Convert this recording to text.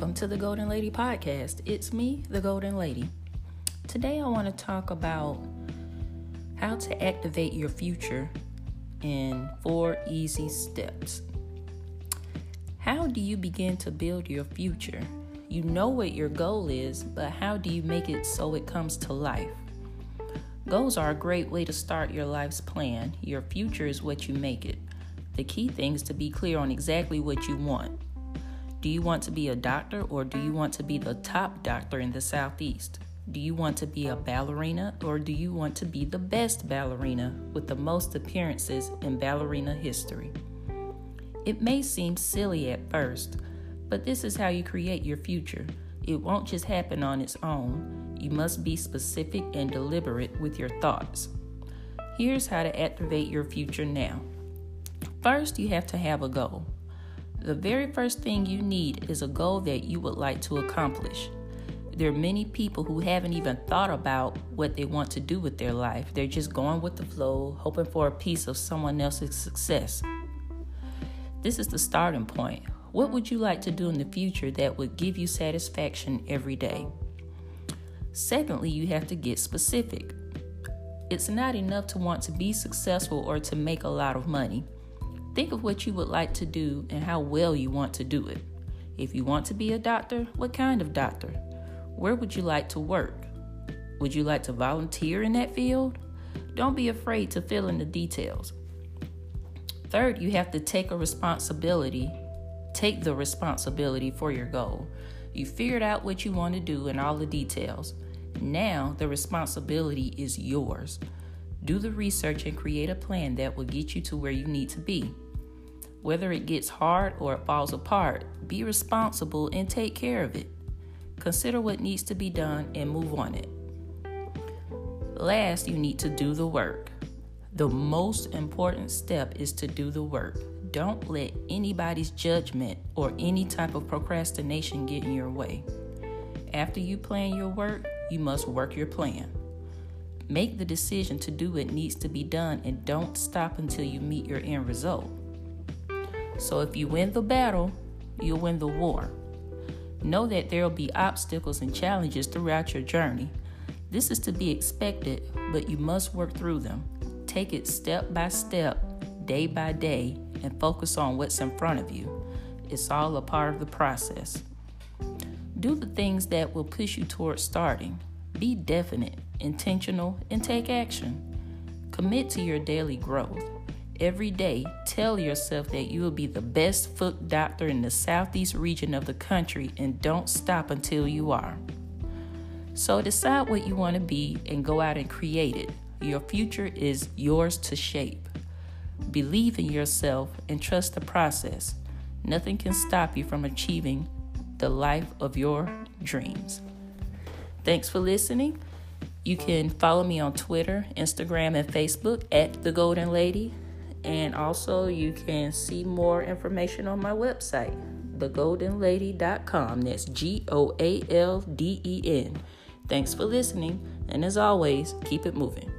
Welcome to the Goalden Lady Podcast. It's me, the Goalden Lady. Today I want to talk about how to activate your future in four easy steps. How do you begin to build your future? You know what your goal is, but how do you make it so it comes to life? Goals are a great way to start your life's plan. Your future is what you make it. The key thing is to be clear on exactly what you want. Do you want to be a doctor or do you want to be the top doctor in the Southeast? Do you want to be a ballerina or do you want to be the best ballerina with the most appearances in ballerina history? It may seem silly at first, but this is how you create your future. It won't just happen on its own. You must be specific and deliberate with your thoughts. Here's how to activate your future now. First, you have to have a goal. The very first thing you need is a goal that you would like to accomplish. There are many people who haven't even thought about what they want to do with their life. They're just going with the flow, hoping for a piece of someone else's success. This is the starting point. What would you like to do in the future that would give you satisfaction every day? Secondly, you have to get specific. It's not enough to want to be successful or to make a lot of money. Think of what you would like to do and how well you want to do it. If you want to be a doctor, what kind of doctor? Where would you like to work? Would you like to volunteer in that field? Don't be afraid to fill in the details. Third, you have to take a responsibility. Take the responsibility for your goal. You figured out what you want to do and all the details. Now the responsibility is yours. Do the research and create a plan that will get you to where you need to be. Whether it gets hard or it falls apart, be responsible and take care of it. Consider what needs to be done and move on it. Last, you need to do the work. The most important step is to do the work. Don't let anybody's judgment or any type of procrastination get in your way. After you plan your work, you must work your plan. Make the decision to do what needs to be done and don't stop until you meet your end result. So if you win the battle, you'll win the war. Know that there will be obstacles and challenges throughout your journey. This is to be expected, but you must work through them. Take it step by step, day by day, and focus on what's in front of you. It's all a part of the process. Do the things that will push you towards starting. Be definite intentional, and take action. Commit to your daily growth. Every day, tell yourself that you will be the best foot doctor in the southeast region of the country and don't stop until you are. So decide what you want to be and go out and create it. Your future is yours to shape. Believe in yourself and trust the process. Nothing can stop you from achieving the life of your dreams. Thanks for listening. You can follow me on Twitter, Instagram, and Facebook at The Goalden Lady. And also, you can see more information on my website, thegoaldenlady.com. That's G O A L D E N. Thanks for listening, and as always, keep it moving.